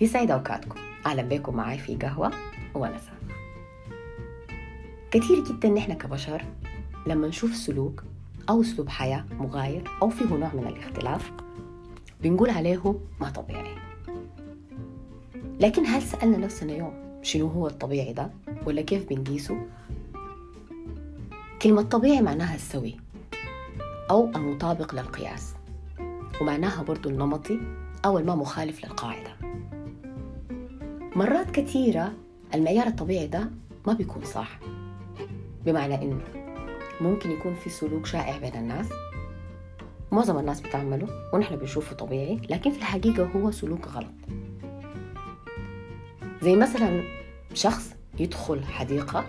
يسعد أوقاتكم. أهلا بكم معي في قهوة ونسى كثير جدا نحن كبشر لما نشوف سلوك أو أسلوب حياة مغاير أو فيه نوع من الاختلاف بنقول عليه ما طبيعي. لكن هل سألنا نفسنا يوم شنو هو الطبيعي ده ولا كيف بنقيسه؟ كلمة طبيعي معناها السوي أو المطابق للقياس ومعناها برضو النمطي أو الما مخالف للقاعدة. مرات كثيرة المعيار الطبيعي ده ما بيكون صح. بمعنى إنه ممكن يكون في سلوك شائع بين الناس. معظم الناس بتعمله ونحن بنشوفه طبيعي لكن في الحقيقة هو سلوك غلط. زي مثلا شخص يدخل حديقة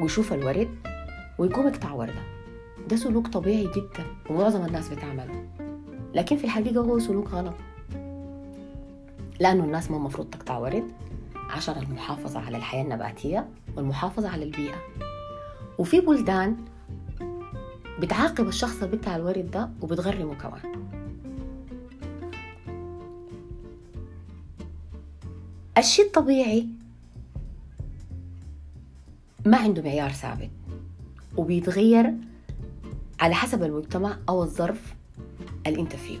ويشوف الورد ويقوم يقطع وردة. ده سلوك طبيعي جدا ومعظم الناس بتعمله. لكن في الحقيقة هو سلوك غلط. لأنه الناس ما المفروض تقطع ورد عشان المحافظة على الحياة النباتية والمحافظة على البيئة. وفي بلدان بتعاقب الشخص اللي بتاع الورد ده وبتغرمه كمان. الشيء الطبيعي ما عنده معيار ثابت وبيتغير على حسب المجتمع أو الظرف اللي أنت فيه.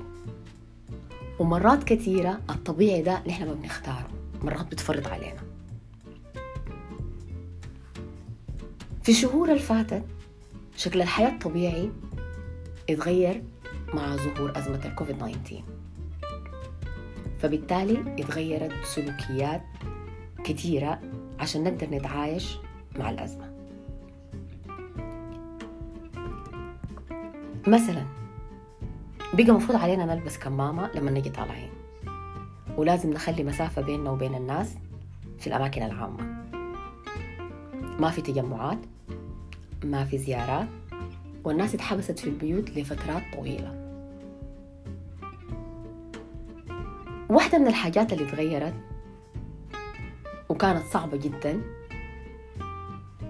ومرات كثيرة الطبيعي ده نحن ما بنختاره. مرات بتفرض علينا. في الشهور اللي فاتت شكل الحياة الطبيعي اتغير مع ظهور أزمة الكوفيد 19 فبالتالي اتغيرت سلوكيات كثيرة عشان نقدر نتعايش مع الأزمة. مثلا بقى مفروض علينا نلبس كمامة لما نجي طالعين. ولازم نخلي مسافة بيننا وبين الناس في الأماكن العامة. ما في تجمعات ما في زيارات والناس اتحبست في البيوت لفترات طويلة. واحدة من الحاجات اللي تغيرت وكانت صعبة جدا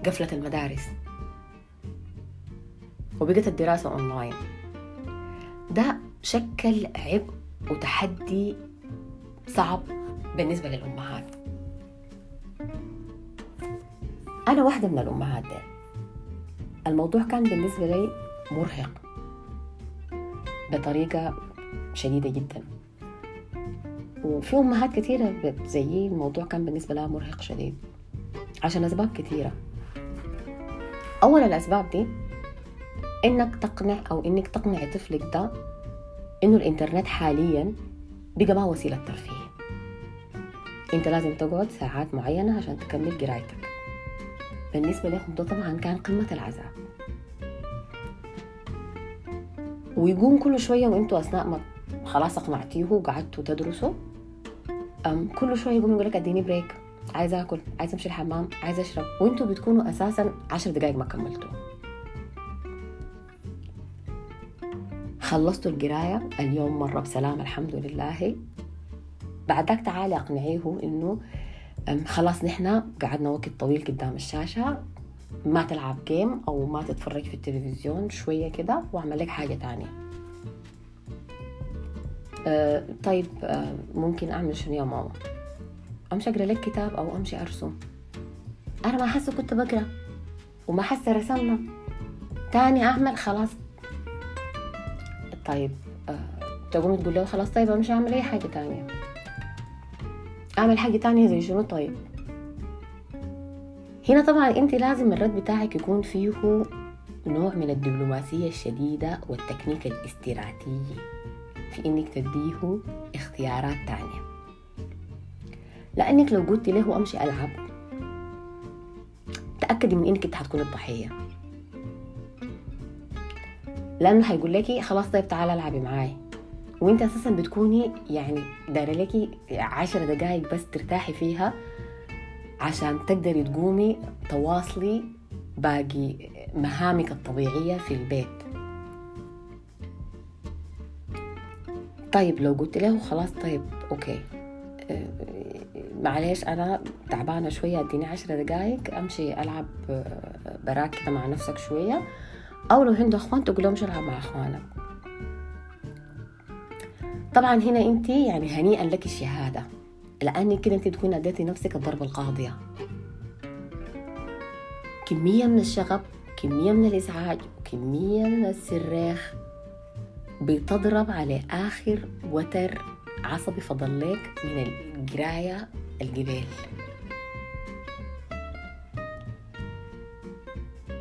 قفلة المدارس. وبقت الدراسة أونلاين ده شكل عبء وتحدي صعب بالنسبة للأمهات. أنا واحدة من الأمهات دي. الموضوع كان بالنسبة لي مرهق بطريقة شديدة جدا. وفي أمهات كثيرة زيي الموضوع كان بالنسبة لها مرهق شديد. عشان أسباب كثيرة أول الأسباب دي إنك تقنع أو إنك تقنع طفلك ده إنه الإنترنت حاليا بقى ما وسيلة ترفيه. أنت لازم تقعد ساعات معينة عشان تكمل قرايتك. بالنسبة لهم ده طبعا كان قمة العذاب. ويقوم كل شوية وانتوا أثناء ما خلاص أقنعتيه وقعدتوا تدرسوا أم كل شوية يقوم يقول لك اديني بريك عايز آكل عايز أمشي الحمام عايز أشرب. وانتوا بتكونوا أساسا عشر دقايق ما كملتوا. خلصتوا القراية اليوم مرة بسلام الحمد لله. بعدك تعالي أقنعيه إنه خلاص نحن قعدنا وقت طويل قدام الشاشة. ما تلعب جيم أو ما تتفرج في التلفزيون شوية كده وأعمل لك حاجة تانية. أه طيب أه ممكن أعمل شنو يا ماما؟ أمشي أقرأ لك كتاب أو أمشي أرسم. أنا ما حاسة كنت بقرأ وما حاسة رسمنا. تاني أعمل خلاص. طيب أه تقوم تقول له خلاص طيب أمشي أعمل أي حاجة تانية. أعمل حاجة تانية زي شنو؟ طيب. هنا طبعا أنت لازم الرد بتاعك يكون فيه نوع من الدبلوماسية الشديدة والتكنيك الاستراتيجي في إنك تديه اختيارات تانية. لأنك لو قلت له أمشي ألعب تأكدي من إنك انت حتكون الضحية. لأنه حيقول لك خلاص طيب تعالى العبي معاي وأنت أساسا بتكوني يعني دايرة لك عشر دقائق بس ترتاحي فيها عشان تقدري تقومي تواصلي باقي مهامك الطبيعية في البيت. طيب لو قلت له خلاص طيب أوكي. معلش أنا تعبانة شوية أديني عشر دقائق أمشي ألعب براك كده مع نفسك شوية. أو لو عنده أخوان تقول لهم العب مع أخوانك. طبعا هنا أنت يعني هنيئا لك الشهادة. لأنك كده أنت تكون أديتي نفسك الضربة القاضية. كمية من الشغب كمية من الإزعاج وكمية من الصراخ بتضرب على آخر وتر عصبي فضلك من القراية الجبال.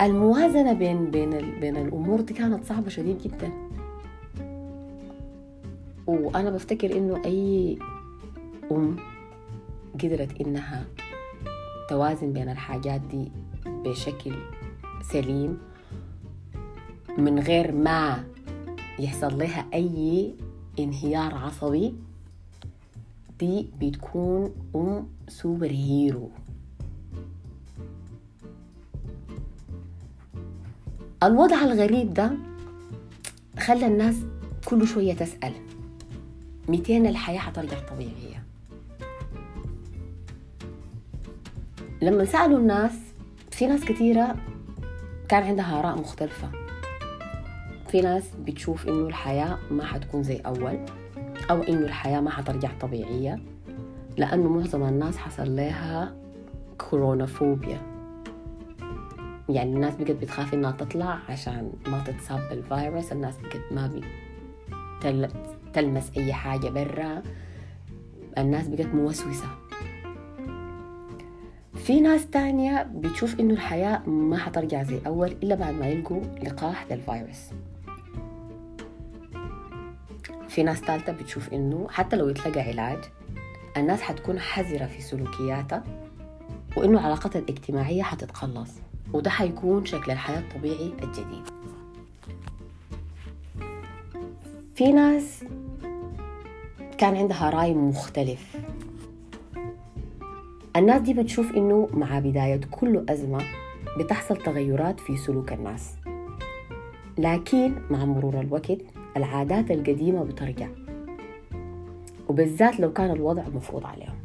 الموازنة بين بين بين الأمور دي كانت صعبة شديد جدا. وأنا بفتكر إنه أي أم قدرت إنها توازن بين الحاجات دي بشكل سليم من غير ما يحصل لها أي انهيار عصبي دي بتكون أم سوبر هيرو. الوضع الغريب ده خلى الناس كل شوية تسأل متين الحياة حترجع طبيعية؟ لما سألوا الناس في ناس كثيرة كان عندها آراء مختلفة. في ناس بتشوف إنه الحياة ما حتكون زي أول أو إنه الحياة ما حترجع طبيعية لأنه معظم الناس حصل لها كورونا فوبيا. يعني الناس بقت بتخاف إنها تطلع عشان ما تتصاب بالفيروس الناس بقت ما بي تلمس أي حاجة برا. الناس بقت موسوسة. في ناس تانية بتشوف إنه الحياة ما حترجع زي أول إلا بعد ما يلقوا لقاح للفيروس. في ناس ثالثة بتشوف إنه حتى لو يتلقى علاج الناس حتكون حذرة في سلوكياتها وإنه علاقتها الاجتماعية حتتقلص وده حيكون شكل الحياة الطبيعي الجديد. في ناس كان عندها رأي مختلف. الناس دي بتشوف إنه مع بداية كل أزمة بتحصل تغيرات في سلوك الناس. لكن مع مرور الوقت العادات القديمة بترجع. وبالذات لو كان الوضع مفروض عليهم.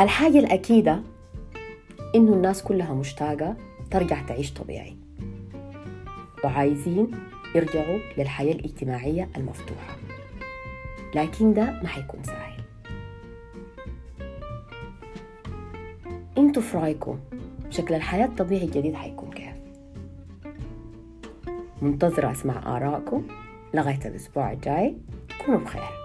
الحاجة الأكيدة إنه الناس كلها مشتاقة ترجع تعيش طبيعي. وعايزين يرجعوا للحياة الاجتماعية المفتوحة. لكن ده ما حيكون سهل. أنتوا في رأيكم شكل الحياة الطبيعي الجديد حيكون كيف؟ منتظرة أسمع آرائكم لغاية الأسبوع الجاي. كونوا بخير.